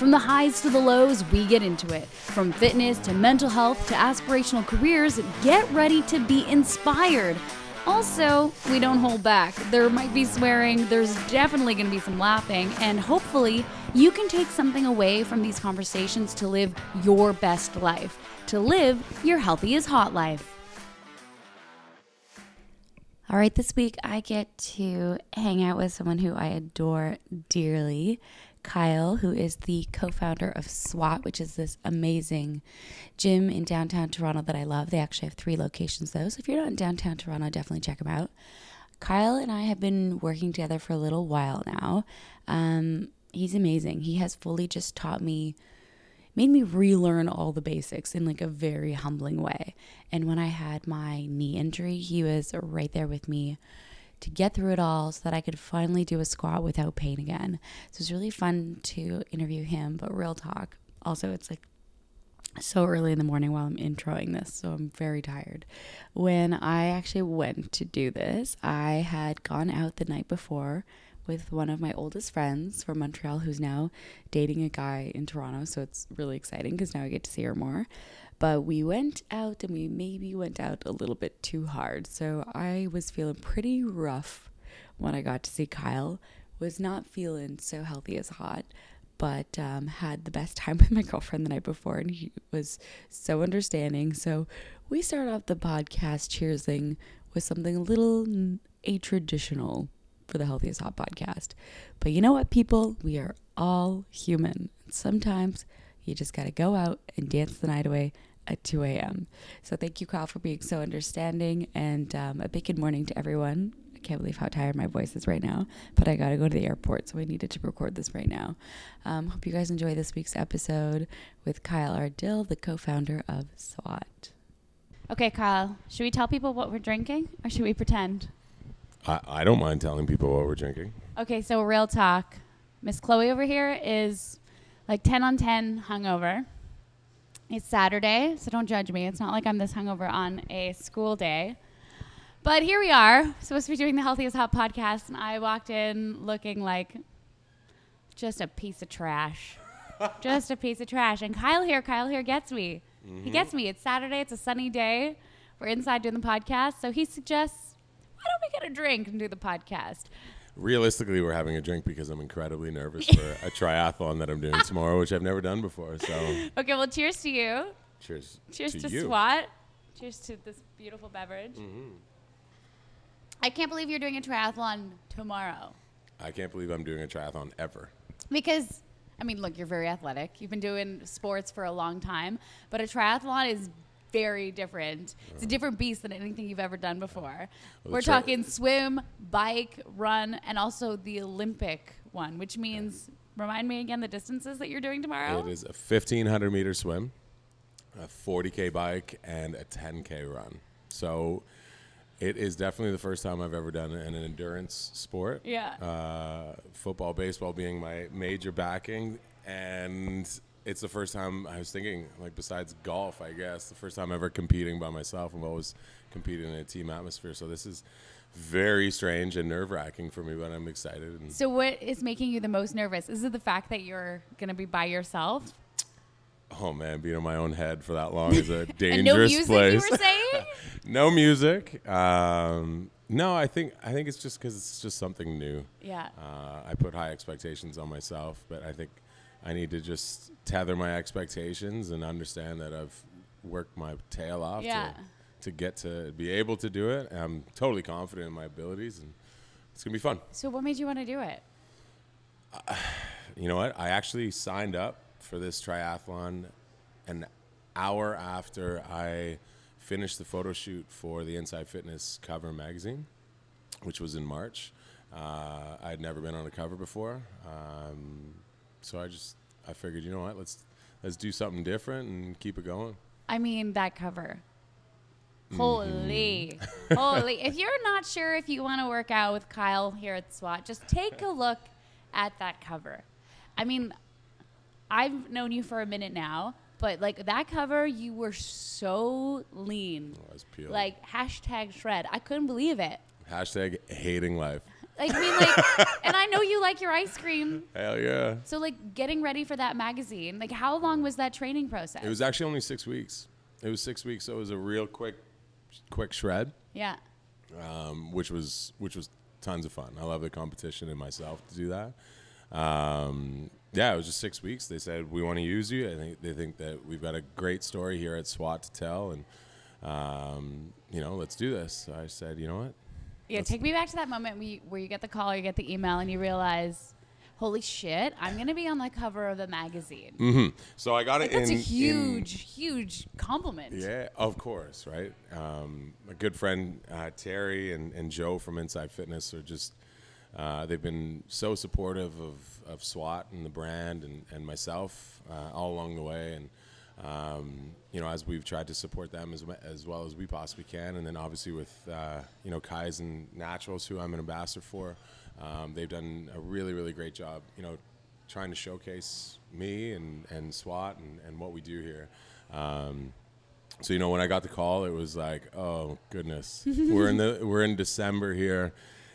From the highs to the lows, we get into it. From fitness to mental health to aspirational careers, get ready to be inspired. Also, we don't hold back. There might be swearing, there's definitely going to be some laughing, and hopefully, you can take something away from these conversations to live your best life, to live your healthy hot life. All right, this week I get to hang out with someone who I adore dearly. Kyle, who is the co founder of SWAT, which is this amazing gym in downtown Toronto that I love. They actually have three locations, though. So if you're not in downtown Toronto, definitely check them out. Kyle and I have been working together for a little while now. Um, he's amazing. He has fully just taught me, made me relearn all the basics in like a very humbling way. And when I had my knee injury, he was right there with me to get through it all so that I could finally do a squat without pain again. So it was really fun to interview him, but real talk. Also, it's like so early in the morning while I'm introing this, so I'm very tired. When I actually went to do this, I had gone out the night before with one of my oldest friends from Montreal who's now dating a guy in Toronto, so it's really exciting because now I get to see her more. But we went out and we maybe went out a little bit too hard. So I was feeling pretty rough when I got to see Kyle. Was not feeling so healthy as hot, but um, had the best time with my girlfriend the night before, and he was so understanding. So we started off the podcast cheersing with something a little a traditional for the Healthy is Hot podcast. But you know what, people? We are all human. Sometimes you just got to go out and dance the night away at 2 a.m. So thank you, Kyle, for being so understanding and um, a big good morning to everyone. I can't believe how tired my voice is right now, but I got to go to the airport, so I needed to record this right now. Um, hope you guys enjoy this week's episode with Kyle Ardill, the co founder of SWAT. Okay, Kyle, should we tell people what we're drinking or should we pretend? I, I don't mind telling people what we're drinking. Okay, so real talk. Miss Chloe over here is like 10 on 10 hungover. It's Saturday, so don't judge me. It's not like I'm this hungover on a school day. But here we are, supposed to be doing the Healthy is Hot podcast, and I walked in looking like just a piece of trash. just a piece of trash. And Kyle here, Kyle here gets me. Mm-hmm. He gets me. It's Saturday, it's a sunny day. We're inside doing the podcast, so he suggests, why don't we get a drink and do the podcast? Realistically, we're having a drink because I'm incredibly nervous for a triathlon that I'm doing tomorrow, which I've never done before. So, okay, well, cheers to you. Cheers. Cheers to, to you. SWAT. Cheers to this beautiful beverage. Mm-hmm. I can't believe you're doing a triathlon tomorrow. I can't believe I'm doing a triathlon ever. Because, I mean, look, you're very athletic. You've been doing sports for a long time, but a triathlon is very different. It's a different beast than anything you've ever done before. Well, We're talking swim, bike, run, and also the Olympic one, which means remind me again the distances that you're doing tomorrow. It is a 1500 meter swim, a 40k bike, and a 10k run. So it is definitely the first time I've ever done an endurance sport. Yeah. Uh, football, baseball being my major backing, and it's the first time I was thinking, like, besides golf, I guess, the first time ever competing by myself. I'm always competing in a team atmosphere. So this is very strange and nerve wracking for me, but I'm excited. so, what is making you the most nervous? Is it the fact that you're going to be by yourself? Oh man, being in my own head for that long is a dangerous no place. You were saying no music. Um, no, I think I think it's just because it's just something new. Yeah. Uh, I put high expectations on myself, but I think I need to just tether my expectations and understand that I've worked my tail off yeah. to, to get to be able to do it. I'm totally confident in my abilities, and it's gonna be fun. So, what made you want to do it? Uh, you know what? I actually signed up for this triathlon an hour after I finished the photo shoot for the Inside Fitness cover magazine, which was in March. Uh, I'd never been on a cover before. Um, so I just I figured, you know what, let's let's do something different and keep it going. I mean, that cover. Mm-hmm. Holy, holy. If you're not sure if you want to work out with Kyle here at SWAT, just take a look at that cover. I mean, I've known you for a minute now, but like that cover, you were so lean. I was peeled. Like hashtag shred. I couldn't believe it. Hashtag hating life. Like, I mean, like, and I know you like your ice cream. Hell yeah. So, like, getting ready for that magazine, like, how long was that training process? It was actually only six weeks. It was six weeks, so it was a real quick, quick shred, yeah. um, which was which was tons of fun. I love the competition and myself to do that. Um, yeah, it was just six weeks. They said we want to use you. I think they think that we've got a great story here at SWAT to tell, and um, you know, let's do this. So I said, you know what? Yeah, Let's- take me back to that moment where you, where you get the call, or you get the email, and you realize, holy shit, I'm gonna be on the cover of the magazine. hmm So I got Like, it that's in a in- huge, huge compliment. Yeah, of course, right? Um, a good friend, uh, Terry and, and Joe from Inside Fitness are just, uh, they've been so supportive of, of SWAT and the brand and, and myself uh, all along the way. And, um, you know, as we've tried to support them as, as well as we possibly can. And then obviously with, uh, you know, Kaizen Naturals, who I'm an ambassador for, um, they've done a really, really great job, you know, trying to showcase me and, and SWAT and, and what we do here. Um, so you know, when I got the call, it was like, oh goodness, we're in the we're in December here.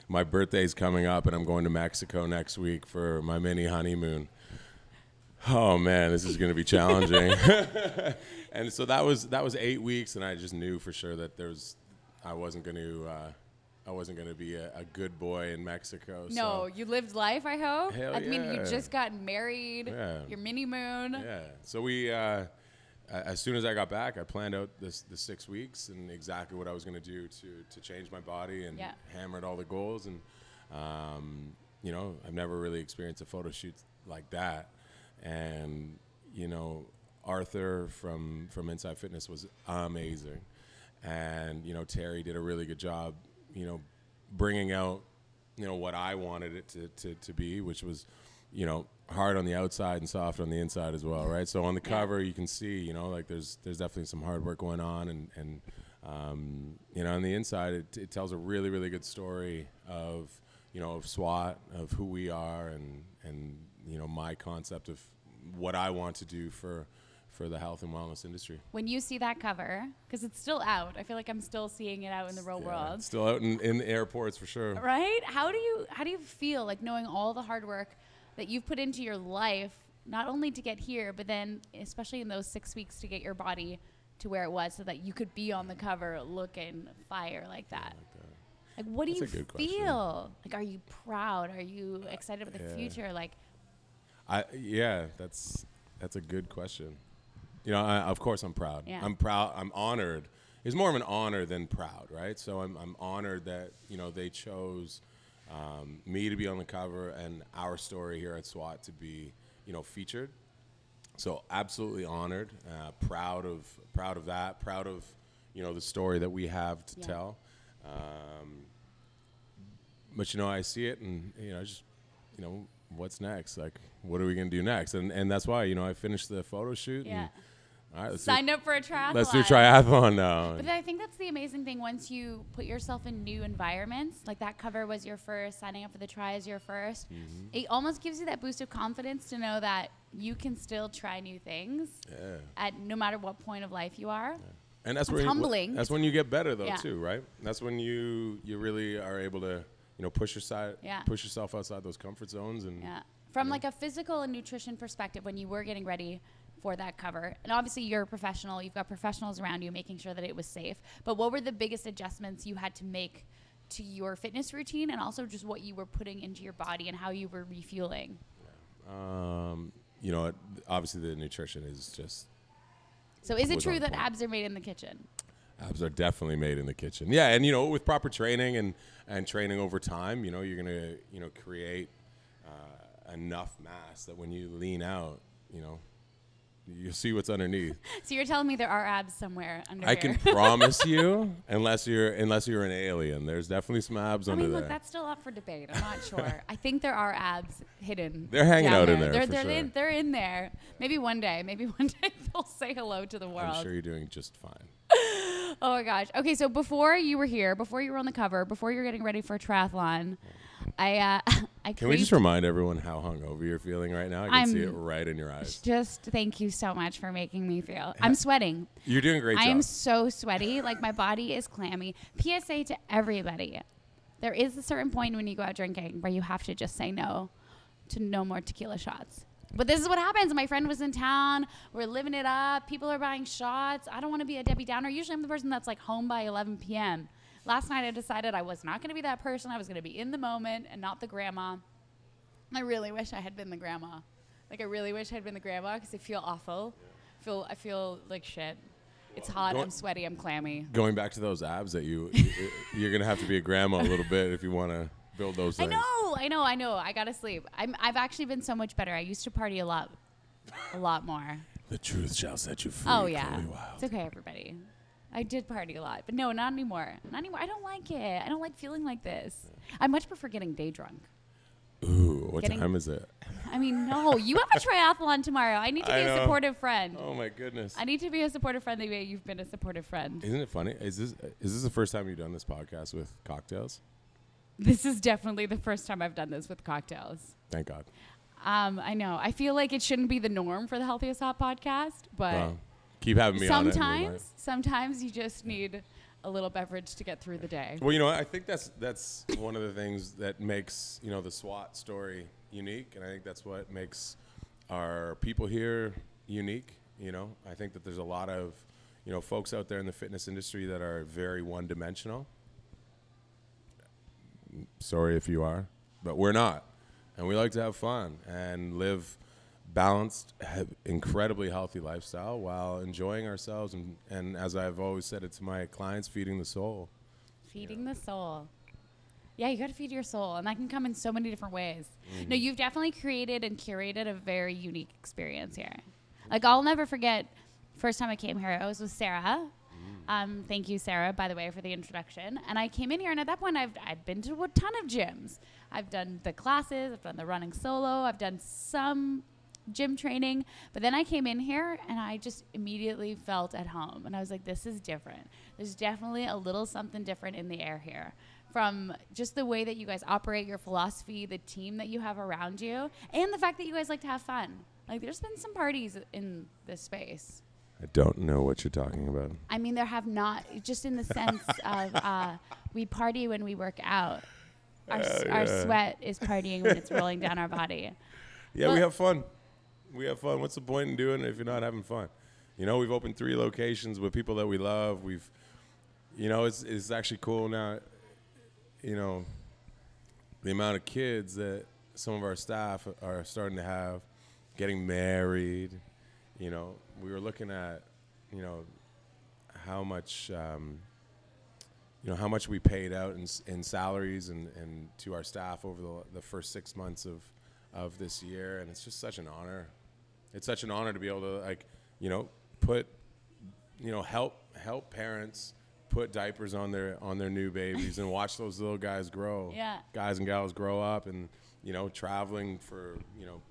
My birthday's coming up, and I'm going to Mexico next week for my mini honeymoon. Oh man, this is going to be challenging. and so that was that was eight weeks, and I just knew for sure that there was I wasn't going to uh, I wasn't going to be a, a good boy in Mexico. No, so, you lived life. I hope. Hell I mean, you just got married. Yeah. Your mini moon. Yeah. So we, uh, as soon as I got back, I planned out this the six weeks and exactly what I was going to do to to change my body and Yeah. hammered all the goals. And um, you know, I've never really experienced a photo shoot like that. And you know, Arthur from from Inside Fitness was amazing, and you know Terry did a really good job. You know, bringing out you know what I wanted it to, to, to be, which was, you know, hard on the outside and soft on the inside as well, right? So on the cover, you can see, you know, like there's there's definitely some hard work going on, and and um, you know, on the inside, it, it tells a really really good story of you know of SWAT, of who we are, and and you know my concept of what I want to do for for the health and wellness industry. When you see that cover, because it's still out, I feel like I'm still seeing it out in the real Yeah, world. still out in, in the airports for sure. right how do you how do you feel like knowing all the hard work that you've put into your life not only to get here but then especially in those six weeks to get your body to where it was so that you could be on the cover looking fire like that like what do That's a you good question. feel like are you proud are you excited about the yeah. future like I yeah, that's that's a good question. You know, I, of course I'm proud. Yeah. I'm proud. I'm honored. It's more of an honor than proud, right? So I'm I'm honored that you know they chose um, me to be on the cover and our story here at SWAT to be you know featured. So absolutely honored, uh, proud of proud of that, proud of you know the story that we have to Yeah. tell. Um, but you know, I see it, and you know, just you know, what's next? Like, what are we gonna do next? And and that's why you know I finished the photo shoot. yeah And, all right, let's signed do, up for a triathlon let's do triathlon now. But I think that's the amazing thing. Once you put yourself in new environments, like that cover was your first, signing up for the try is your 1st Mm-hmm. It almost gives you that boost of confidence to know that you can still try new things yeah. at no matter what point of life you are. And that's It's where you- humbling. that's when you get better though Yeah. too, right? That's when you you really are able to you know push yourself Yeah. push yourself outside those comfort zones and Yeah. From like a physical and nutrition perspective, when you were getting ready for that cover, and obviously you're a professional, you've got professionals around you making sure that it was safe. But what were the biggest adjustments you had to make to your fitness routine and also just what you were putting into your body and how you were refueling? um, you know obviously the nutrition is just So is it true that point. abs are made in the kitchen? abs are definitely made in the kitchen. Yeah, and you know with proper training and and training over time, you know you're gonna you know create uh, enough mass that when you lean out, you know you'll see what's underneath. So you're telling me there are abs somewhere under I can promise you, unless you're unless you're an alien, there's definitely some abs I under mean, there. look, that's still up for debate. I'm not sure. I think there are abs hidden. They're hanging out in there They're they're sure. in, they're in there. Maybe one day. Maybe one day they'll say hello to the world. I'm sure you're doing just fine. Oh my gosh. Okay, so before you were here, before you were on the cover, before you were getting ready for a triathlon, I uh, I Can we just remind everyone how hungover you're feeling right now? I can see it right in your eyes. just thank you so much for making me feel. I'm sweating. You're doing a great I job. am so sweaty. Like my body is clammy. PSA to everybody. There is a certain point when you go out drinking where you have to just say no to no more tequila shots. But this is what happens. My friend was in town. We're living it up. People are buying shots. I don't want to be a Debbie Downer. Usually I'm the person that's like home by 11 p.m. Last night I decided I was not going to be that person. I was going to be in the moment and not the grandma. I really wish I had been the grandma. Like I really wish I had been the grandma because I feel awful. feel I feel like shit. It's hot. Go- I'm sweaty. I'm clammy. Going back to those abs that you, you you're gonna have to be a grandma a little bit if you want to build those I know. I know. I know. I gotta sleep. I'm. I've actually been so much better. I used to party a lot, a lot more. The truth shall set you free. Oh yeah. Wild. It's okay, everybody. I did party a lot, but no, not anymore. Not anymore. I don't like it. I don't like feeling like this. I much prefer getting day drunk. Ooh, what Getting- time is it? I mean, no, you have a triathlon tomorrow. I need to be a know. supportive friend. Oh my goodness. I need to be a supportive friend the way you've been a supportive friend. Isn't it funny? Is this is this the first time you've done this podcast with cocktails? This is definitely the first time I've done this with cocktails. Thank God. Um, I know. I feel like it shouldn't be the norm for the Healthy is Hot podcast, but Well, keep having me on it. sometimes, sometimes you just need a little beverage to get through the day. Well, you know. I think that's that's one of the things that makes you know the SWAT story unique, and I think that's what makes our people here unique. You know, I think that there's a lot of you know folks out there in the fitness industry that are very one-dimensional. Sorry if you are, but we're not, and we like to have fun and live balanced, incredibly healthy lifestyle while enjoying ourselves and, and as I've always said it to my clients, feeding the soul. Feeding the soul. Yeah, you got to feed your soul, and that can come in so many different ways. Mm-hmm. No, you've definitely created and curated a very unique experience here. Like I'll never forget, first time I came here, I was with Sarah. Mm. Um, thank you, Sarah, by the way, for the introduction. And I came in here, and at that point, I've I'd been to a ton of gyms. I've done the classes, I've done the running solo, I've done some gym training. But then I came in here and I just immediately felt at home. And I was like, this is different. There's definitely a little something different in the air here. From just the way that you guys operate, your philosophy, the team that you have around you, and the fact that you guys like to have fun. Like, there's been some parties in this space. I don't know what you're talking about. I mean, there have not, just in the sense of uh, we party when we work out. Our, s Uh, our sweat is partying when it's rolling down our body. Yeah, we have fun. We have fun. What's the point in doing it if you're not having fun? You know, we've opened three locations with people that we love. We've, you know, it's it's actually cool now. You know, the amount of kids that some of our staff are starting to have, getting married. You know, we were looking at, you know, how much. Um, you know how much we paid out in, in salaries and, and to our staff over the, the first six months of, of this year and it's just such an honor it's such an honor to be able to like you know put you know help help parents put diapers on their on their new babies and watch those little guys grow Yeah. guys and gals grow up and you know traveling for you know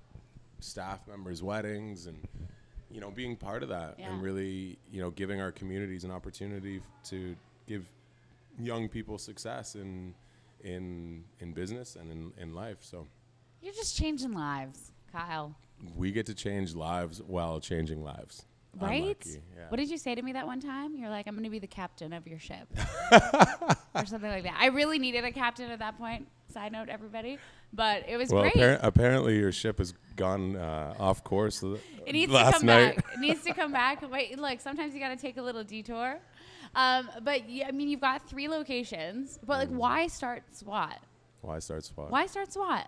staff members weddings and you know being part of that Yeah. and really you know giving our communities an opportunity to give young people success in in in business and in, in life so You're just changing lives, Kyle. We get to change lives while changing lives Right? yeah. What did you say to me that one time? You're like, I'm going to be the captain of your ship. or something like that. I really needed a captain at that point. Side note, everybody. But it was well great. appar- apparently your ship has gone uh, off course it needs last to come night back. It needs to come back. Wait, look, sometimes you got to take a little detour. Um, but yeah, I mean, you've got three locations. But Mm. like, why start SWAT? why start SWAT Why start SWAT?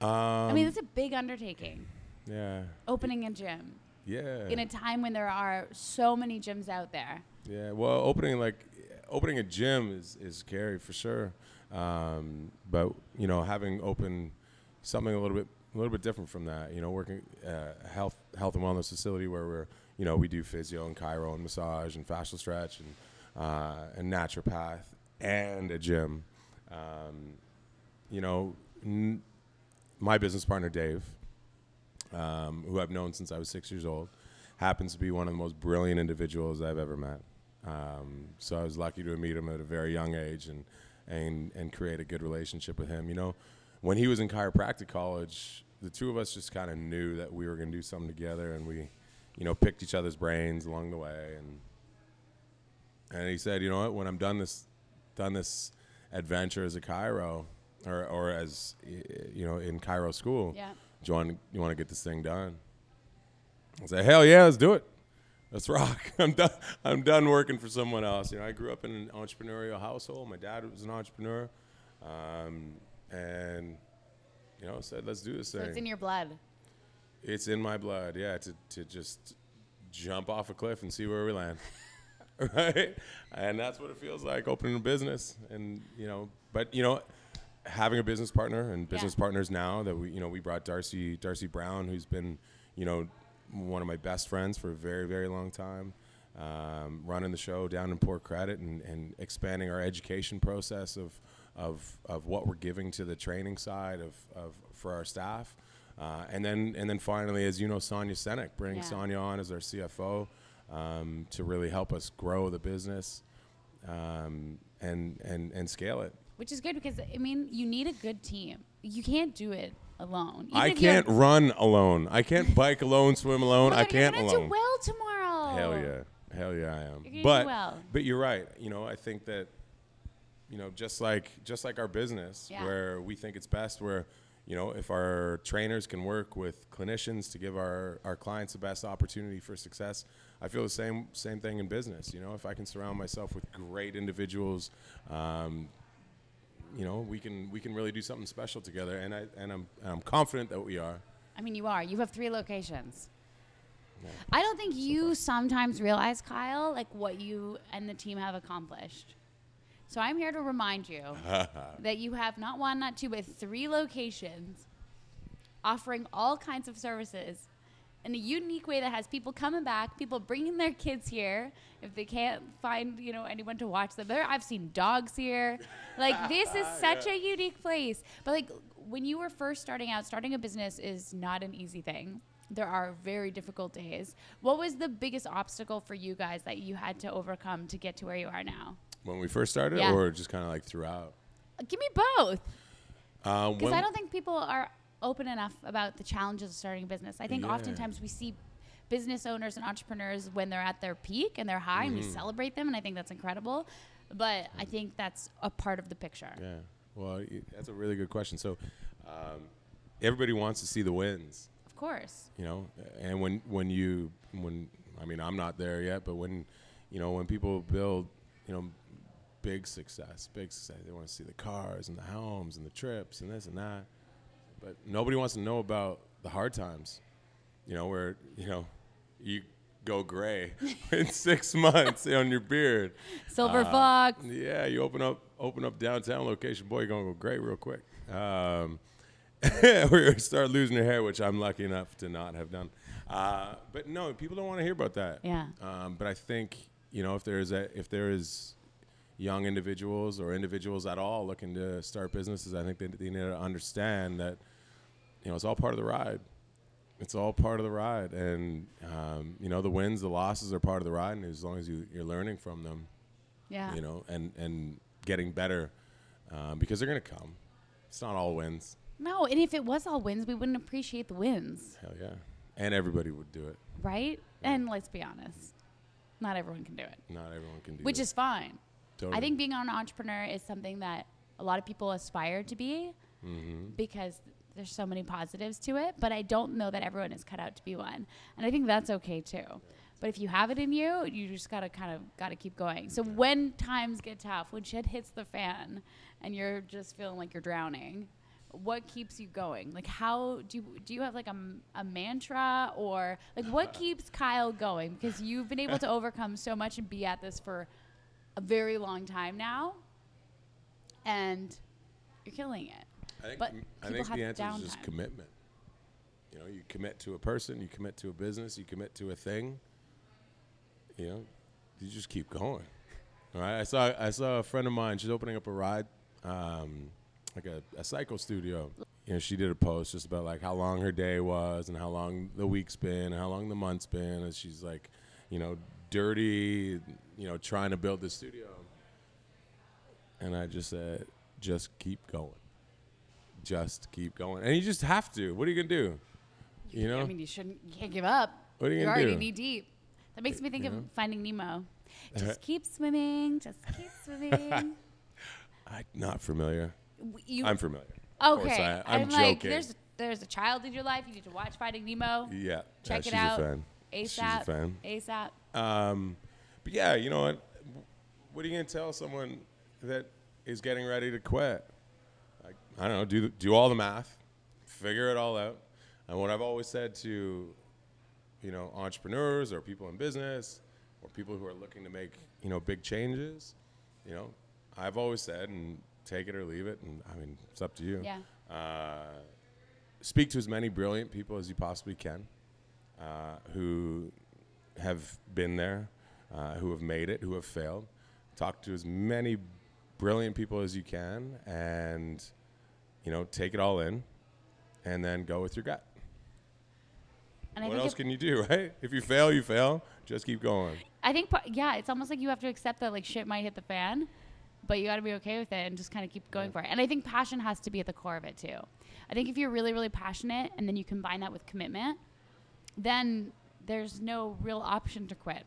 Um, I mean, it's a big undertaking. yeah Opening a gym yeah in a time when there are so many gyms out there. Yeah, well, opening like opening a gym is is scary for sure. Um, but you know, having open something a little bit a little bit different from that. You know, working uh, health health and wellness facility where we're you know we do physio and chiro and massage and fascial stretch and uh, and naturopath and a gym. Um, you know, n- my business partner Dave, um, who I've known since I was six years old, happens to be one of the most brilliant individuals I've ever met. Um, so I was lucky to meet him at a very young age and and and create a good relationship with him. You know, when he was in chiropractic college, the two of us just kind of knew that we were going to do something together, and we, you know, picked each other's brains along the way. And and he said, you know what, when I'm done this, done this adventure as a chiro, or or as you know in chiro school, Yeah. do you want you want to get this thing done? I said, hell yeah, let's do it. Let's rock. I'm done. I'm done working for someone else. You know, I grew up in an entrepreneurial household. My dad was an entrepreneur, um, and you know, said, let's do this So thing. it's in your blood. It's in my blood, yeah, to, to just jump off a cliff and see where we land. right? And that's what it feels like opening a business. And, you know, but, you know, having a business partner and business Yeah. partners now that we, you know, we brought Darcy, Darcy Brown, who's been, you know, one of my best friends for a very, very long time, um, running the show down in Port Credit and, and expanding our education process of, of, of what we're giving to the training side of, of for our staff. Uh, and then and then finally, as you know, Sonia Senek, bringing Yeah. Sonia on as our CFO um, to really help us grow the business um, and and and scale it. Which is good because I mean you need a good team. You can't do it alone. Even I if you have- can't run alone. I can't bike alone, swim alone. Oh I can't You're gonna alone. do well tomorrow. Hell yeah, hell yeah, I am. You're But well. but you're right. You know, I think that you know just like just like our business, Yeah. where we think it's best, where you know if our trainers can work with clinicians to give our our clients the best opportunity for success. I feel the same same thing in business. You know, if I can surround myself with great individuals. Um, you know, we can we can really do something special together, and I and I'm I'm confident that we are. I mean, you are. You have three locations. Yeah. I don't think you sometimes realize, Kyle, like what you and the team have accomplished. So I'm here to remind you that you have not one, not two, but three locations offering all kinds of services in a unique way that has people coming back, people bringing their kids here if they can't find, you know, anyone to watch them. There, I've seen dogs here. Like this is such Yeah. a unique place. But like when you were first starting out, starting a business is not an easy thing. There are very difficult days. What was the biggest obstacle for you guys that you had to overcome to get to where you are now? when we first started, Yeah. or just kind of like throughout. Give me both. Uh, Because I don't think people are open enough about the challenges of starting a business. I think Yeah. oftentimes we see business owners and entrepreneurs when they're at their peak and they're high and we Mm-hmm. celebrate them and I think that's incredible. But I think that's a part of the picture. Yeah. Well, that's a really good question. So, um, everybody wants to see the wins, Of course. you know. And when when you when I mean I'm not there yet, but when you know when people build, you know, big success, big success, they want to see the cars and the homes and the trips and this and that. But nobody wants to know about the hard times, you know, where you know you go gray in six months on your beard. Silver Uh, fox. Yeah, you open up open up downtown location, boy, you're gonna go gray real quick. Um, gonna start losing your hair, which I'm lucky enough to not have done. Uh, but no, people don't want to hear about that. Yeah. Um, but I think you know if there is a if there is young individuals or individuals at all looking to start businesses, I think they, they need to understand that you know it's all part of the ride. It's all part of the ride, and um, you know the wins, the losses are part of the ride, and as long as you, you're learning from them, Yeah. you know, and and getting better um, because they're gonna come. It's not all wins. No, and if it was all wins, we wouldn't appreciate the wins, Hell yeah, and everybody would do it. right? And let's be honest, not everyone can do it, Not everyone can do it. which is fine. Totally. I think being an entrepreneur is something that a lot of people aspire to be Mm-hmm. because there's so many positives to it, but I don't know that everyone is cut out to be one. And I think that's okay too. But if you have it in you, you just gotta kind of gotta keep going. So when times get tough, when shit hits the fan, and you're just feeling like you're drowning, what keeps you going? Like how do you do you have like a, a mantra or like what keeps Kyle going? Because you've been able to overcome so much and be at this for a very long time now, and you're killing it. I think, but I people think have the answer is just commitment. you know, you commit to a person, you commit to a business, you commit to a thing. You know, you just keep going. All right. I saw I saw a friend of mine. She's opening up a ride, um, like a, a cycle studio. You know, she did a post just about like how long her day was and how long the week's been and how long the month's been. And she's like, you know, dirty, you know, trying to build the studio. And I just said, just keep going. Just keep going. And you just have to. What are you gonna do? You know? I mean, you shouldn't. You can't give up. What are you You're gonna do? You're already knee deep. That makes me think You of know? Finding Nemo. Just keep swimming. Just keep swimming. I'm not familiar. You I'm familiar. Okay? I, I'm, like, joking. there's there's a child in your life. You need to watch Finding Nemo. yeah. Check yeah, it out. She's a fan. ASAP. She's a fan. ASAP. Um, but yeah, you know what? What are you gonna tell someone that is getting ready to quit? I don't know. Do do all the math, figure it all out. And what I've always said to, you know, entrepreneurs or people in business or people who are looking to make you know big changes, you know, I've always said and take it or leave it. And I mean, it's up to you. Yeah. Uh, speak to as many brilliant people as you possibly can uh, who have been there, uh, who have made it, who have failed. Talk to as many brilliant people as you can, and you know, take it all in, and then go with your gut. And what else can you do, right? If you fail, you fail. Just keep going. I think, yeah, it's almost like you have to accept that like shit might hit the fan, but you got to be okay with it and just kind of keep going for it. And I think passion has to be at the core of it too. I think if you're really, really passionate and then you combine that with commitment, then there's no real option to quit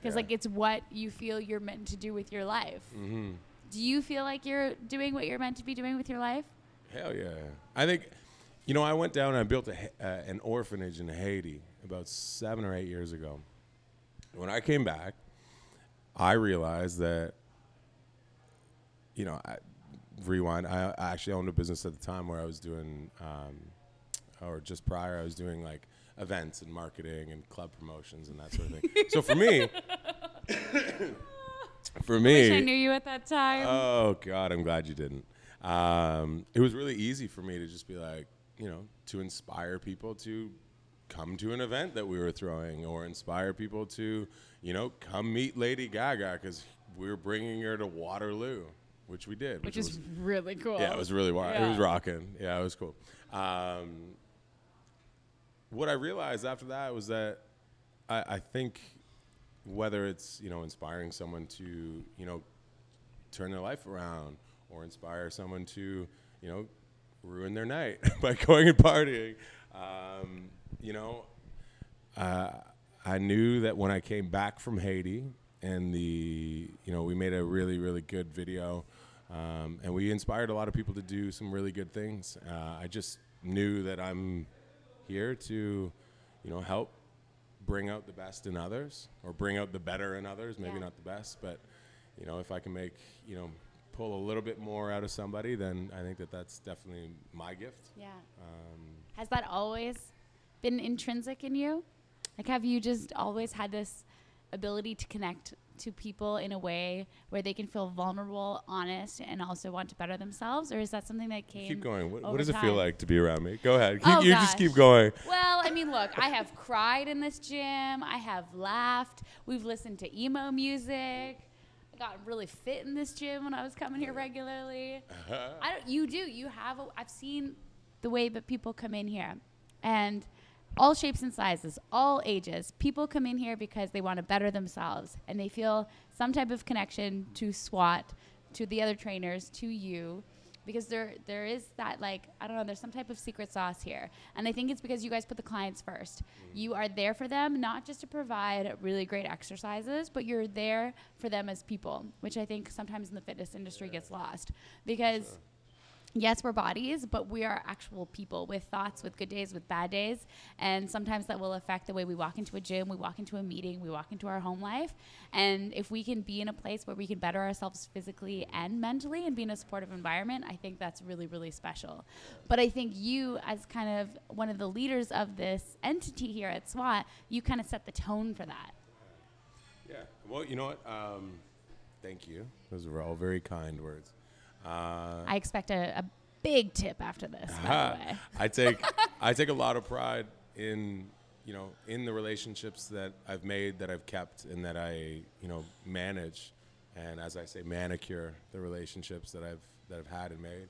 because Yeah. like it's what you feel you're meant to do with your life. Mm-hmm. Do you feel like you're doing what you're meant to be doing with your life? Hell yeah! I think, you know, I went down and I built a, uh, an orphanage in Haiti about seven or eight years ago. When I came back, I realized that, you know, I, rewind. I, I actually owned a business at the time where I was doing, um, or just prior, I was doing like events and marketing and club promotions and that sort of thing. so for me, for me, Wish I knew you at that time. Oh God, I'm glad you didn't. Um, it was really easy for me to just be like, you know, to inspire people to come to an event that we were throwing, or inspire people to, you know, come meet Lady Gaga because we were bringing her to Waterloo, which we did, which was is really cool. yeah, it was really wild. It was rocking. Yeah, it was cool. Um, what I realized after that was that I, I think whether it's you know inspiring someone to you know turn their life around or inspire someone to you know ruin their night by going and partying, um, you know, uh, I knew that when I came back from Haiti and the you know we made a really really good video um, and we inspired a lot of people to do some really good things. Uh, I just knew that I'm here to you know help bring out the best in others or bring out the better in others. Maybe Yeah. not the best, but you know if I can make you know pull a little bit more out of somebody, then I think that that's definitely my gift. Yeah. Um, Has that always been intrinsic in you? Like, have you just always had this ability to connect to people in a way where they can feel vulnerable, honest, and also want to better themselves? Or is that something that came? keep going. What, what does it feel like to be around me? Go ahead. Keep, Oh, you just keep going. Well, I mean, look, I have cried in this gym. I have laughed. We've listened to emo music. I got really fit in this gym when I was coming here regularly. Uh-huh. I don't. You do. You have. A, I've seen the way that people come in here, and all shapes and sizes, all ages. People come in here because they want to better themselves, and they feel some type of connection to SWAT, to the other trainers, to you, because there there is that like I don't know. There's some type of secret sauce here, and I think it's because you guys put the clients first. Mm. You are there for them, not just to provide really great exercises, but you're there for them as people, which I think sometimes in the fitness industry gets lost because yes, we're bodies, but we are actual people with thoughts, with good days, with bad days. And sometimes that will affect the way we walk into a gym, we walk into a meeting, we walk into our home life. And if we can be in a place where we can better ourselves physically and mentally and be in a supportive environment, I think that's really, really special. But I think you, as kind of one of the leaders of this entity here at SWAT, you kind of set the tone for that. Yeah. Well, you know what? Um, thank you. Those were all very kind words. Uh, I expect a, a big tip after this, by the way. I take I take a lot of pride in you know in the relationships that I've made, that I've kept, and that I you know manage, and as I say, manicure the relationships that I've that I've had and made.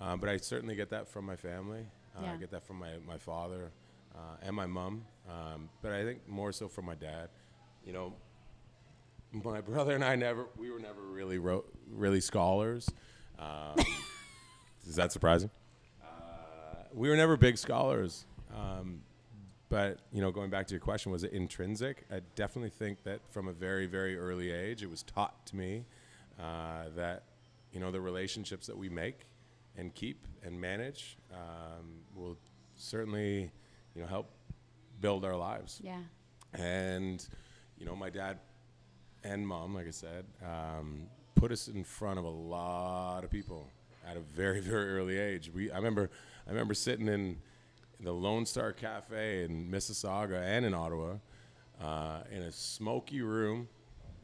Um, but I certainly get that from my family. Uh, Yeah. I get that from my my father uh, and my mom. Um, but I think more so from my dad. You know, my brother and I never we were never really ro- really scholars. Um, is that surprising? Uh, we were never big scholars. Um, but you know, going back to your question, was it intrinsic? I definitely think that from a very very early age, it was taught to me uh, that you know the relationships that we make and keep and manage um, will certainly you know help build our lives Yeah. and you know my dad and mom like i said um, put us in front of a lot of people at a very very early age we i remember i remember sitting in the lone star cafe in mississauga and in ottawa uh, in a smoky room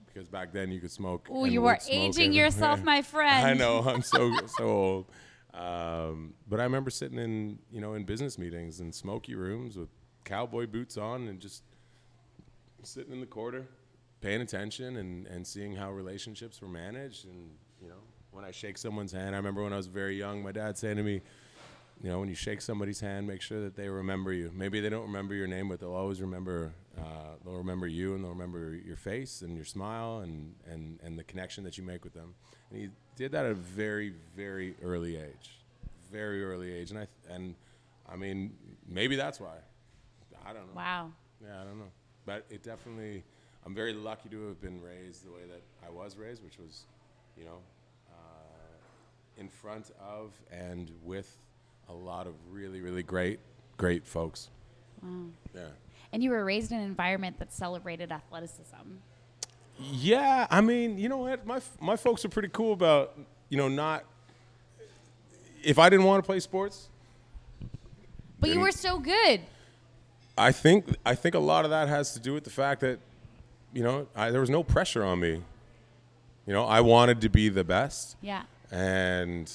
because back then you could smoke Oh, you are aging yourself, my friend. I know I'm so so old. Um, but I remember sitting in you know in business meetings in smoky rooms with cowboy boots on and just sitting in the corner, paying attention and and seeing how relationships were managed. And you know when I shake someone's hand, I remember when I was very young, my dad saying to me. You know, when you shake somebody's hand, make sure that they remember you. Maybe they don't remember your name, but they'll always remember. Uh, they'll remember you, and they'll remember your face and your smile, and, and, and the connection that you make with them. And he did that at a very, very early age, very early age. And I and I mean, maybe that's why. I don't know. Wow. Yeah, I don't know. But it definitely, I'm very lucky to have been raised the way that I was raised, which was, you know, uh, in front of and with a lot of really, really great, great folks. Wow. Yeah. And you were raised in an environment that celebrated athleticism. Yeah, I mean, you know what? My my folks are pretty cool about, you know, not. If I didn't want to play sports, But you were so good. I think I think a lot of that has to do with the fact that, you know, I, there was no pressure on me. You know, I wanted to be the best, Yeah. and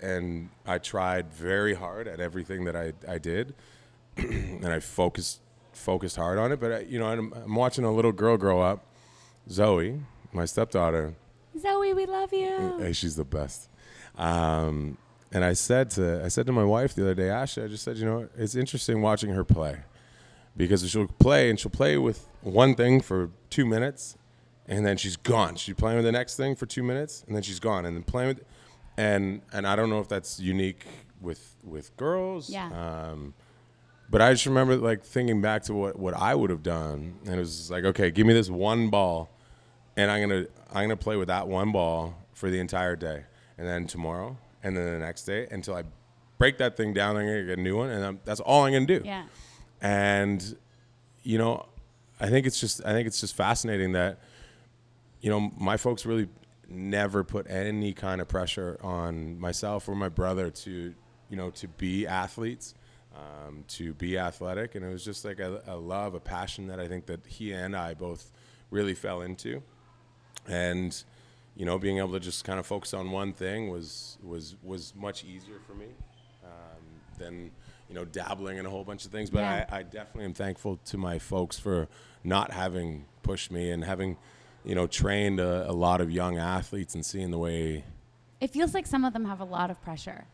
and I tried very hard at everything that I I did, and I focused focused hard on it. But I, you know, I'm, I'm watching a little girl grow up, Zoe, my stepdaughter. Zoe, we love you. Hey, she's the best. Um, and I said to I said to my wife the other day, Ashley, I just said, you know, it's interesting watching her play because she'll play and she'll play with one thing for two minutes, and then she's gone. She's playing with the next thing for two minutes, and then she's gone, and then playing with, and and I don't know if that's unique with with girls. Yeah. Um, but I just remember like thinking back to what, what I would have done, and it was like, okay, give me this one ball, and I'm gonna I'm gonna play with that one ball for the entire day, and then tomorrow, and then the next day until I break that thing down. I'm gonna get a new one, and I'm, that's all I'm gonna do. Yeah. And you know, I think it's just I think it's just fascinating that you know my folks really never put any kind of pressure on myself or my brother to you know to be athletes um, to be athletic. And it was just like a, a love a passion that i think that he and i both really fell into. And you know being able to just kind of focus on one thing was was was much easier for me um, than you know dabbling in a whole bunch of things but Yeah. I, I definitely am thankful to my folks for not having pushed me and having you know trained a, a lot of young athletes and seeing the way It feels like some of them have a lot of pressure.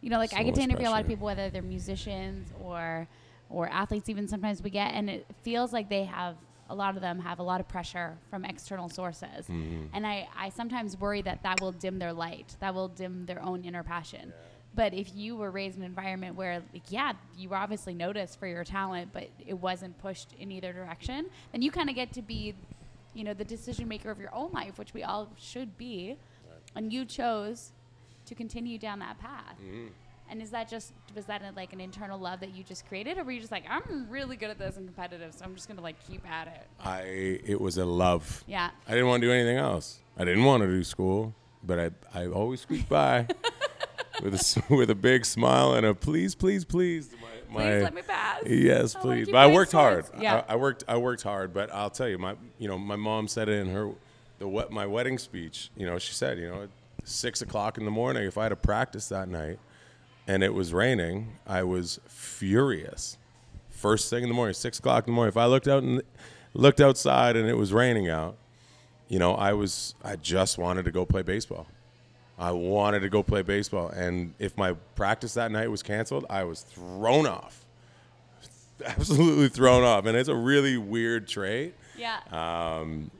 You know, like So I get to interview a lot of people, whether they're musicians or or athletes. Even sometimes we get, and it feels like they have a lot of them have a lot of pressure from external sources. Mm-hmm. And I I sometimes worry that that will dim their light, that will dim their own inner passion. But if you were raised in an environment where, like, yeah, you were obviously noticed for your talent, but it wasn't pushed in either direction, then you kind of get to be, you know, the decision maker of your own life, which we all should be. And you chose to continue down that path. Mm-hmm. And is that just was that a, like an internal love that you just created, or were you just like, I'm really good at this and competitive, so I'm just gonna like keep at it? i it was a love Yeah. i didn't want to do anything else i didn't want to do school but i, I always squeaked by with a, with a big smile and a please please please my, my Please let me pass. Yes, I please. keep But I worked hard. Yeah. I, I worked. I worked hard. But I'll tell you, my you know my mom said it in her the wet my wedding speech. You know, she said, you know, at six o'clock in the morning, if I had to practice that night, and it was raining, I was furious. First thing in the morning, six o'clock in the morning. If I looked out and looked outside and it was raining out, you know, I was I just wanted to go play baseball. I wanted to go play baseball, and if my practice that night was canceled, I was thrown off. Absolutely thrown off, and it's a really weird trait. Yeah. Um,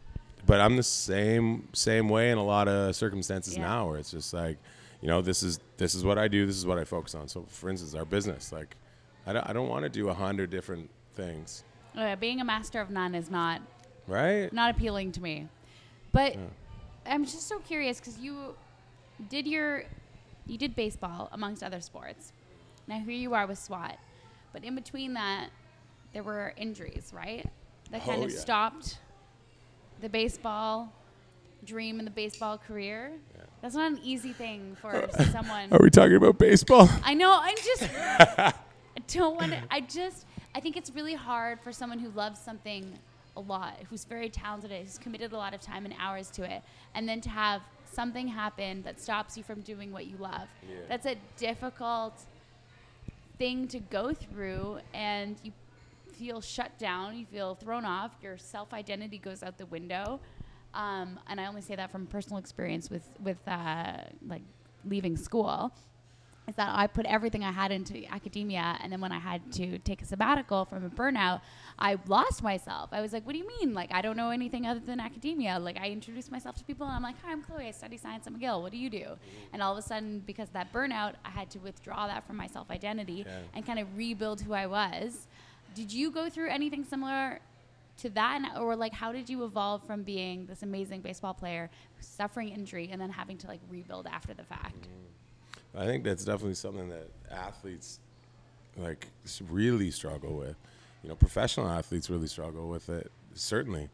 but I'm the same same way in a lot of circumstances Yeah. now, where it's just like, you know, this is this is what I do, this is what I focus on. So, for instance, our business, like, I don't, I don't want to do a hundred different things, yeah, being a master of none is not right? not appealing to me. But I'm just so curious because you did your you did baseball amongst other sports. Now here you are with SWAT, but in between that, there were injuries, right? That oh, kind Oh, of yeah. stopped the baseball dream and the baseball career. That's not an easy thing for someone. Are we talking about baseball? I know. I'm just. I don't want to. I just. I think it's really hard for someone who loves something a lot, who's very talented, who's committed a lot of time and hours to it, and then to have something happen that stops you from doing what you love. Yeah. That's a difficult thing to go through, and you feel shut down. You feel thrown off. Your self identity goes out the window. Um, and I only say that from personal experience with with uh, like leaving school is that I put everything I had into academia, and then when I had to take a sabbatical from a burnout, I lost myself. I was like, "What do you mean? Like I don't know anything other than academia?" Like I introduced myself to people, and I'm like, "Hi, I'm Chloe. I study science at McGill. What do you do?" And all of a sudden, because of that burnout, I had to withdraw that from my self identity Yeah. and kind of rebuild who I was. Did you go through anything similar to that, and, or like how did you evolve from being this amazing baseball player, suffering injury, and then having to like rebuild after the fact? Mm. I think that's definitely something that athletes like really struggle with. You know, professional athletes really struggle with it. Certainly,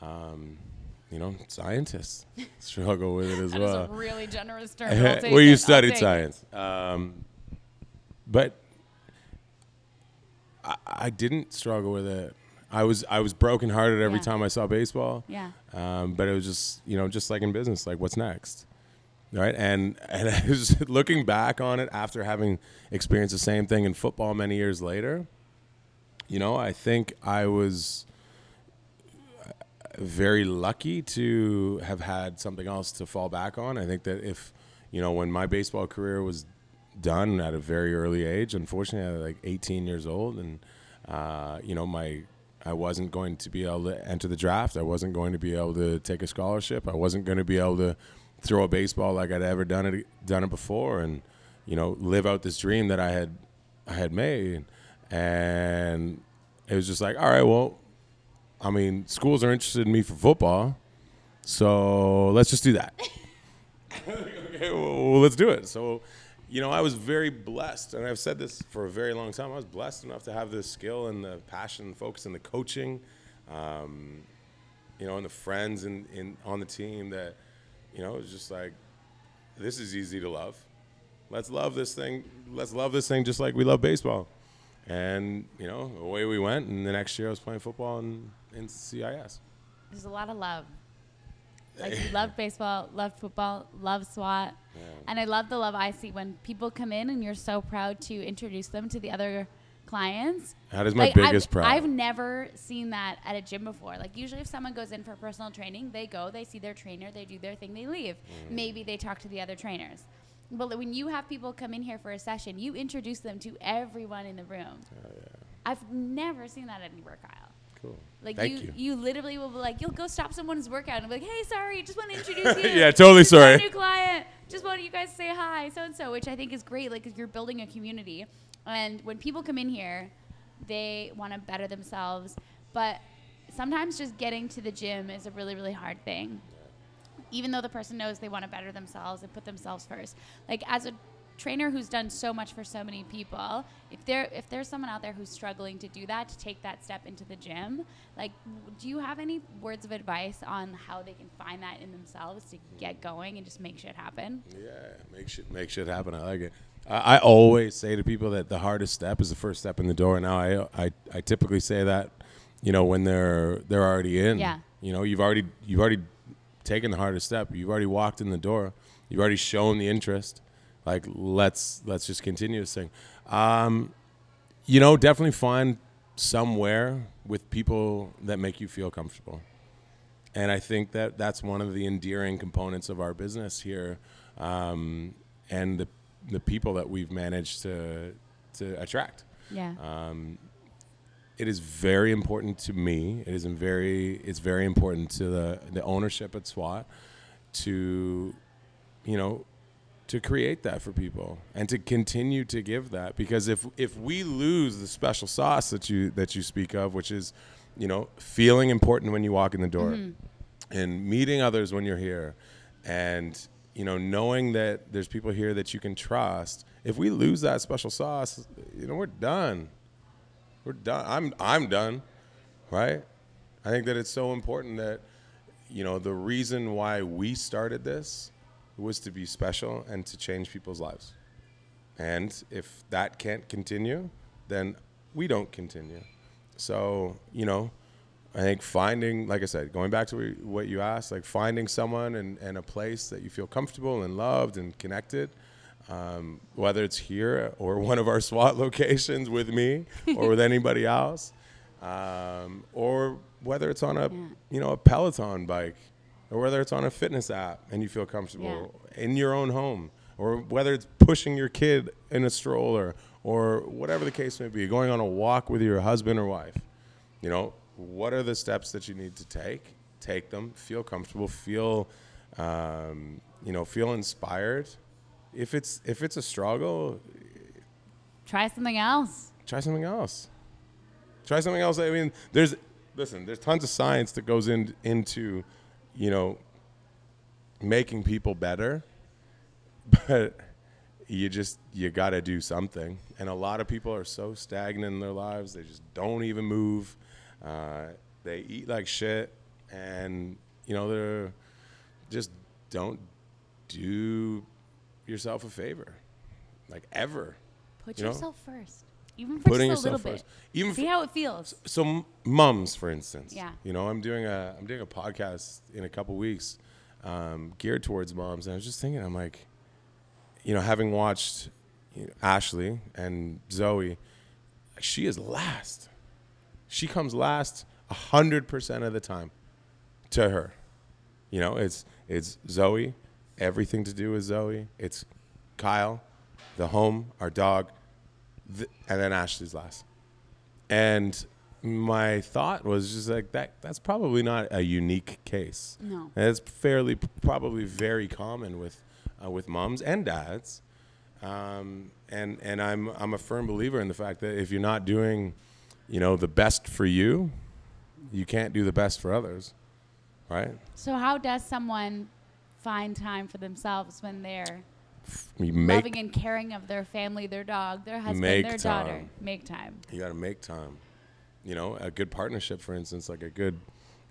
um, you know, scientists struggle with it as well. That is well. a really generous term. well, you it. Studied science, um, but I, I didn't struggle with it. I was I was brokenhearted every Yeah. time I saw baseball. Yeah. Um, but it was just you know just like in business, like what's next, right? And and I was looking back on it after having experienced the same thing in football many years later. You know, I think I was uh, very lucky to have had something else to fall back on. I think that if you know when my baseball career was done at a very early age, unfortunately, I was like 18 years old, and uh, you know my I wasn't going to be able to enter the draft. I wasn't going to be able to take a scholarship. I wasn't going to be able to throw a baseball like I'd ever done it done it before, and you know live out this dream that I had I had made. And it was just like, all right, well, I mean, schools are interested in me for football, so let's just do that. okay, well, let's do it. So, you know, I was very blessed, and I've said this for a very long time. I was blessed enough to have the skill and the passion, and focus, and the coaching, um, you know, and the friends in on the team that, you know, it was just like, this is easy to love. Let's love this thing. Let's love this thing just like we love baseball. And you know, away we went. And the next year, I was playing football in, in CIS. There's a lot of love. Like you loved baseball, loved football, loved SWAT, and I love the love I see when people come in and you're so proud to introduce them to the other clients. That is my Like, biggest I've, pride. I've never seen that at a gym before. Like usually, if someone goes in for personal training, they go, they see their trainer, they do their thing, they leave. Mm. Maybe they talk to the other trainers. But when you have people come in here for a session, you introduce them to everyone in the room. Oh, I've never seen that anywhere, Kyle. Cool. Like Thank you, you. literally will be like, you'll go stop someone's workout and be like, hey, sorry, just want to introduce you. Yeah, totally sorry. New client. Just want you guys to say hi, so and so, which I think is great. Like, you're building a community, and when people come in here, they want to better themselves, but sometimes just getting to the gym is a really, really hard thing. Even though the person knows they want to better themselves and put themselves first. Like as a trainer who's done so much for so many people, if there if there's someone out there who's struggling to do that, to take that step into the gym, like do you have any words of advice on how they can find that in themselves to get going and just make shit happen? Yeah, make shit make shit happen. I like it. I, always say to people that the hardest step is the first step in the door. Now I, I I typically say that, you know, when they're they're already in. Yeah. You know, you've already you've already taken the hardest step. You've already walked in the door. You've already shown the interest. Like let's let's just continue this thing. Um, you know, definitely find somewhere with people that make you feel comfortable. And I think that that's one of the endearing components of our business here, um, and the the people that we've managed to to attract. Yeah. Um, it is very important to me. It is very it's very important to the the ownership at SWAT to, you know, to create that for people and to continue to give that because if if we lose the special sauce that you that you speak of, which is, you know, feeling important when you walk in the door, and meeting others when you're here, and you know knowing that there's people here that you can trust. If we lose that special sauce, you know, we're done we're done. I'm I'm done, right? I think that it's so important that you know the reason why we started this was to be special and to change people's lives. And if that can't continue, then we don't continue. So, you know, I think finding, like I said, going back to what you asked, like finding someone and, and a place that you feel comfortable and loved and connected, um, whether it's here or one of our SWAT locations with me or with anybody else, um, or whether it's on a you know a Peloton bike, or whether it's on a fitness app and you feel comfortable in your own home, or whether it's pushing your kid in a stroller, or whatever the case may be, going on a walk with your husband or wife. You know, what are the steps that you need to take? Take them. Feel comfortable. Feel, um, you know, feel inspired if it's if it's a struggle, Try something else. try something else. Try something else. I mean, there's listen, there's tons of science that goes in, into, you know, making people better, but you just you got to do something. And a lot of people are so stagnant in their lives; they just don't even move. Uh, they eat like shit, and you know they're just don't do yourself a favor, like ever. Put You know? yourself first. Even for Putting just a little first. bit. Even See for- how it feels. so m- mums for instance Yeah. you know i'm doing a i'm doing a podcast in a couple weeks um, geared towards moms and i was just thinking i'm like you know having watched you know, ashley and zoe she is last she comes last 100% of the time to her you know it's it's zoe everything to do with zoe it's kyle the home our dog th- and then ashley's last and my thought was just like that that's probably not a unique case. No. And it's fairly probably very common with uh, with moms and dads. Um, and and I'm I'm a firm believer in the fact that if you're not doing, you know, the best for you, you can't do the best for others. Right? So how does someone find time for themselves when they're make loving and caring of their family, their dog, their husband, Make their daughter? time. Make time. you got to make time. You know, a good partnership, for instance, like a good,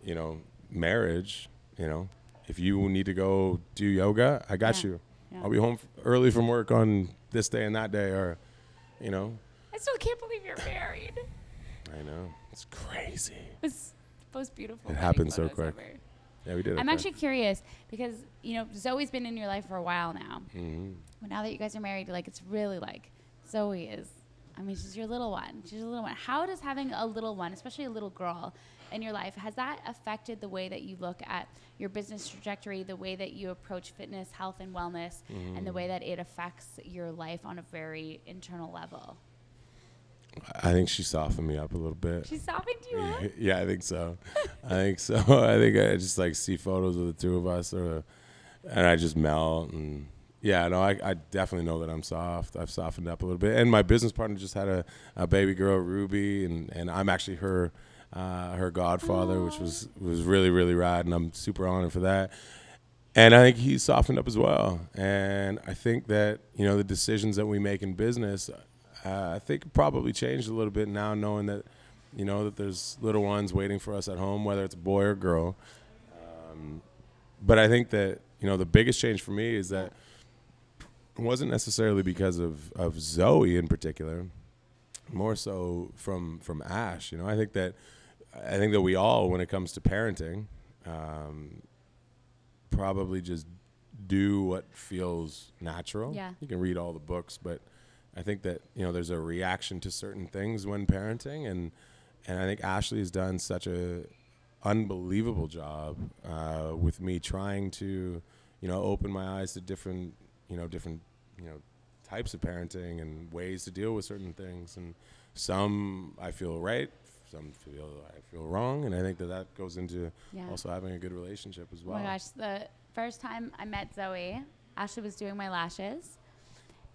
you know, marriage. You know, if you need to go do yoga, I got Yeah. you. Yeah. I'll be home early from work on this day and that day, or, you know, I still can't believe you're married. I know it's crazy. It was most beautiful. It happened so quick. ever. Yeah, we did. I'm actually curious because you know Zoe's been in your life for a while now. hmm But now that you guys are married, like it's really like Zoe is. I mean, she's your little one. She's your little one. How does having a little one, especially a little girl, in your life, has that affected the way that you look at your business trajectory, the way that you approach fitness, health, and wellness, and the way that it affects your life on a very internal level? I think she softened me up a little bit. She softened you up. yeah, I think so. I think so. I think I just like see photos of the two of us, or and I just melt. And yeah, no, I, I definitely know that I'm soft. I've softened up a little bit. And my business partner just had a, a baby girl, Ruby, and, and I'm actually her uh, her godfather, which was was really really rad, and I'm super honored for that. And I think he's softened up as well. And I think that you know the decisions that we make in business, uh, I think probably changed a little bit now, knowing that you know that there's little ones waiting for us at home, whether it's boy or girl. Um, but I think that you know the biggest change for me is that it wasn't necessarily because of of Zoe in particular, more so from from Ash. You know, I think that I think that we all, when it comes to parenting, um, probably just do what feels natural. Yeah. You can read all the books, but I think that you know there's a reaction to certain things when parenting, and and I think Ashley has done such a unbelievable job uh, with me trying to you know open my eyes to different you know different you know types of parenting and ways to deal with certain things, and some I feel right, some feel I feel wrong, and I think that that goes into Yeah. also having a good relationship as Oh well. my gosh, the first time I met Zoe, Ashley was doing my lashes.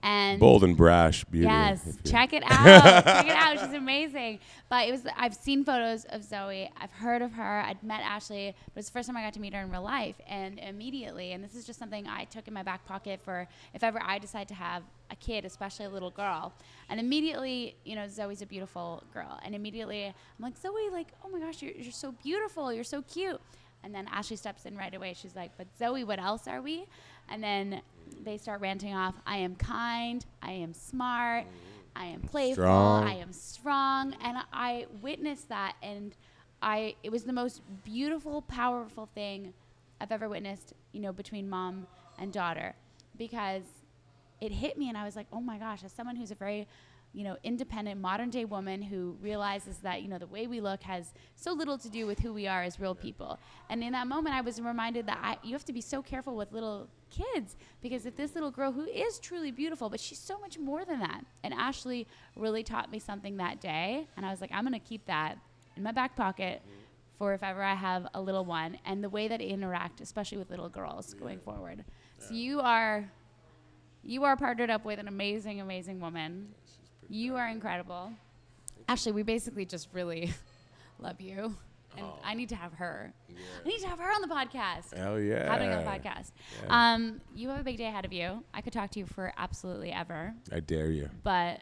And Bold and brash beauty. Yes, check it out. check it out. She's amazing. But it was I've seen photos of Zoe. I've heard of her. I'd met Ashley, but it's the first time I got to meet her in real life. And immediately, and this is just something I took in my back pocket for if ever I decide to have a kid, especially a little girl. And immediately, you know, Zoe's a beautiful girl. And immediately I'm like, Zoe, like, oh my gosh, you're, you're so beautiful. You're so cute. And then Ashley steps in right away. She's like, but Zoe, what else are we? And then they start ranting off, I am kind, I am smart, I am playful, Strong. I am strong. And I witnessed that and I it was the most beautiful, powerful thing I've ever witnessed, you know, between mom and daughter. Because it hit me and I was like, oh my gosh, as someone who's a very, you know, independent modern day woman who realizes that, you know, the way we look has so little to do with who we are as real people. And in that moment I was reminded that I, you have to be so careful with little kids because if this little girl who is truly beautiful, but she's so much more than that. And Ashley really taught me something that day and I was like, I'm gonna keep that in my back pocket for if ever I have a little one and the way that I interact, especially with little girls going forward. So you are you are partnered up with an amazing, amazing woman. You are incredible. Ashley, we basically just really love you. And Oh. I need to have her. I need to have her on the podcast. Hell yeah. Having the podcast. Yeah. Um, you have a big day ahead of you. I could talk to you for absolutely ever I dare you. but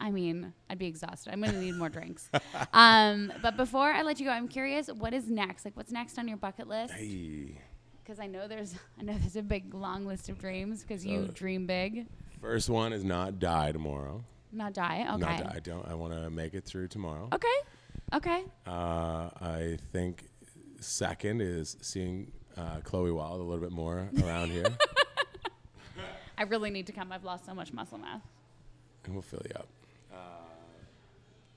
I mean, I'd be exhausted. I'm gonna need more drinks. Um, but before I let you go, I'm curious, what is next? Like, what's next on your bucket list? Hey. Because I know there's, I know there's a big long list of dreams. Because you dream big, First one is not die tomorrow. not die. Okay. Not die. I don't. I want to make it through tomorrow. Okay. Okay. Uh, I think second is seeing uh, Chloe Wilde a little bit more around here, I really need to come. I've lost so much muscle mass. and we'll fill you up. Uh,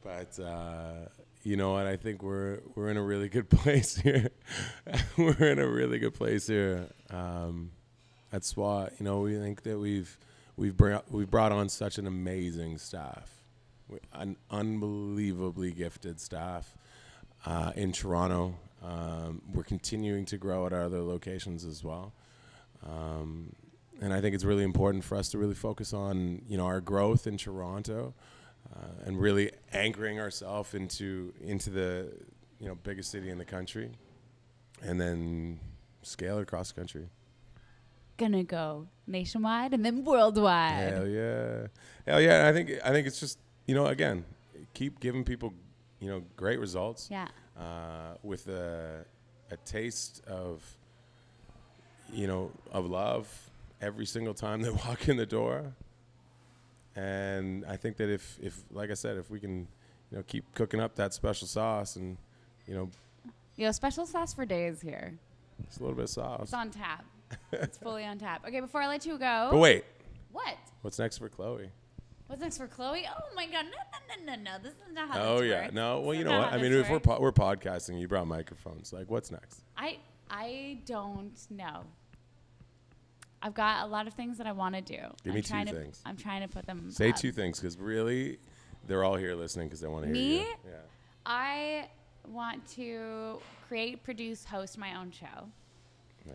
but uh, you know what? I think we're we're in a really good place here. we're in a really good place here um, at SWAT. You know, we think that we've we've brought we've brought on such an amazing staff, an unbelievably gifted staff uh, in Toronto. Um, we're continuing to grow at our other locations as well. Um, and I think it's really important for us to really focus on, you know, our growth in Toronto, uh, and really anchoring ourselves into into the, you know, biggest city in the country, and then scale it across the country. Gonna go nationwide and then worldwide. Hell yeah, hell yeah! I think I think it's just you know again, keep giving people, you know, great results. Yeah. uh, with a, a taste of you know of love every single time they walk in the door and i think that if if like i said if we can you know keep cooking up that special sauce and you know you know, special sauce for days here. it's a little bit of sauce It's on tap. it's fully on tap. Okay, before I let you go. but wait What? what's next for chloe What's next for Chloe? Oh my God! No, no, no, no, no! This is not how. oh yeah works. no well This you know what i mean if we're po- we're podcasting you brought microphones like what's next I I don't know. I've got a lot of things that I want to do. Give I'm me two to, things. I'm trying to put them. say up. two things because really they're all here listening because they want to hear Me? you yeah I want to create, produce, host my own show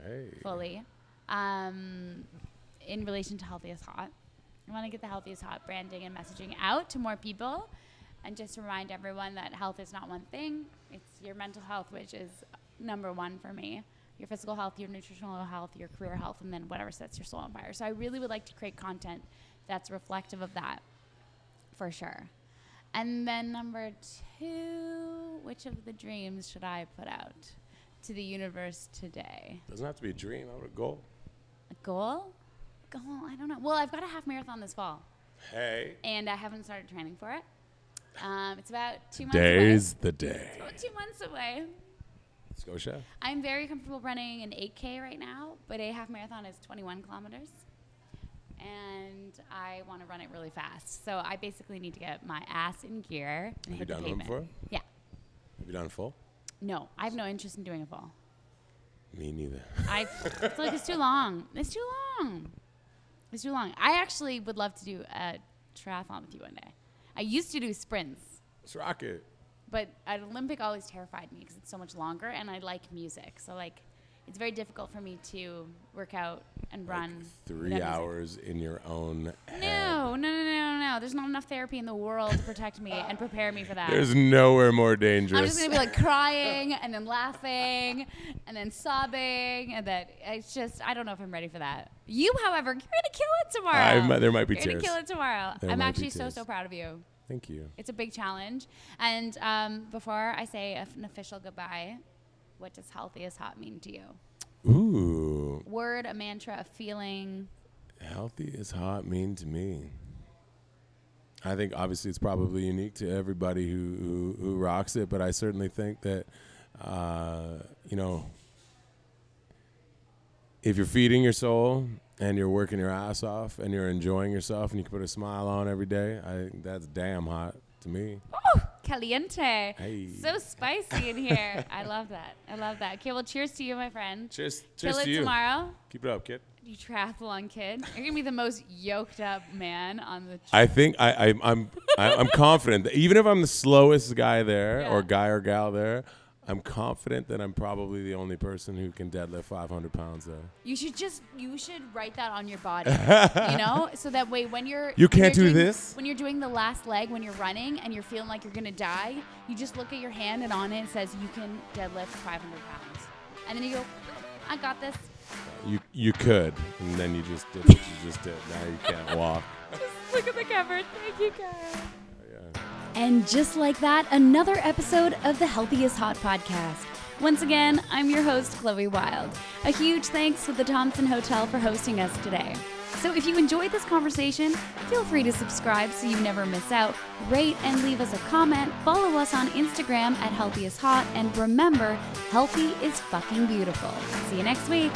hey fully. Um, in relation to Healthy is Hot, I want to get the Healthy is Hot branding and messaging out to more people, and just remind everyone that health is not one thing. It's your mental health, which is number one for me. Your physical health, your nutritional health, your career health, and then whatever sets your soul on fire. So I really would like to create content that's reflective of that, for sure. And then number two, which of the dreams should I put out to the universe today? doesn't have to be a dream i would a goal A goal? Goal? I don't know. Well, I've got a half marathon this fall, hey and I haven't started training for it. Um, it's about two months Today's the day. away. About two months away. Scotia. I'm very comfortable running an 8K right now, but a half marathon is 21 kilometers. And I want to run it really fast. So I basically need to get my ass in gear and Have you hit the done one pavement. before? Yeah. Have you done a full? No, I have no interest in doing a full. Me neither. I feel like it's too long. It's too long. It's too long. I actually would love to do a triathlon with you one day. I used to do sprints, Let's rock it. but an Olympic always terrified me because it's so much longer, and I like music. So like, it's very difficult for me to work out and run. Like three hours in your own. No, no, no, no, no. There's not enough therapy in the world to protect me and prepare me for that. There's nowhere more dangerous. I'm just gonna be like crying and then laughing and then sobbing and then it's just I don't know if I'm ready for that. You, however, you're gonna kill it tomorrow. I there might be you're tears. gonna kill it tomorrow. There I'm actually so so proud of you. Thank you. It's a big challenge. And um, before I say an official goodbye, what does healthy is hot mean to you? Ooh, Word, a mantra, a feeling. healthy is hot mean to me. I think obviously it's probably unique to everybody who who, who rocks it, but I certainly think that uh, you know if you're feeding your soul and you're working your ass off and you're enjoying yourself and you can put a smile on every day, I think that's damn hot to me. Ooh, caliente. Hey. So spicy in here. I love that. I love that. Okay, well, cheers to you, my friend. Cheers, Kill cheers it to you. tomorrow. Keep it up, kid. You triathlon kid. You're gonna be the most yoked up man on the. I think I, I I'm I, I'm confident that even if I'm the slowest guy there Yeah. or guy or gal there, I'm confident that I'm probably the only person who can deadlift 500 pounds though. you should just you should write that on your body, you know, so that way when you're You can't you're do doing- this? when you're doing the last leg when you're running and you're feeling like you're gonna die. You just look at your hand and on it says you can deadlift 500 pounds, and then you go, I got this. You you could, and then you just did what you just did. Now you can't walk. Just look at the cover. Thank you, Kyle. And just like that, another episode of the Healthy is Hot podcast. Once again, I'm your host, Chloe Wilde. A huge thanks to the Thompson Hotel for hosting us today. So if you enjoyed this conversation, feel free to subscribe so you never miss out, rate and leave us a comment, follow us on Instagram at Healthy is Hot, and remember, healthy is fucking beautiful. See you next week.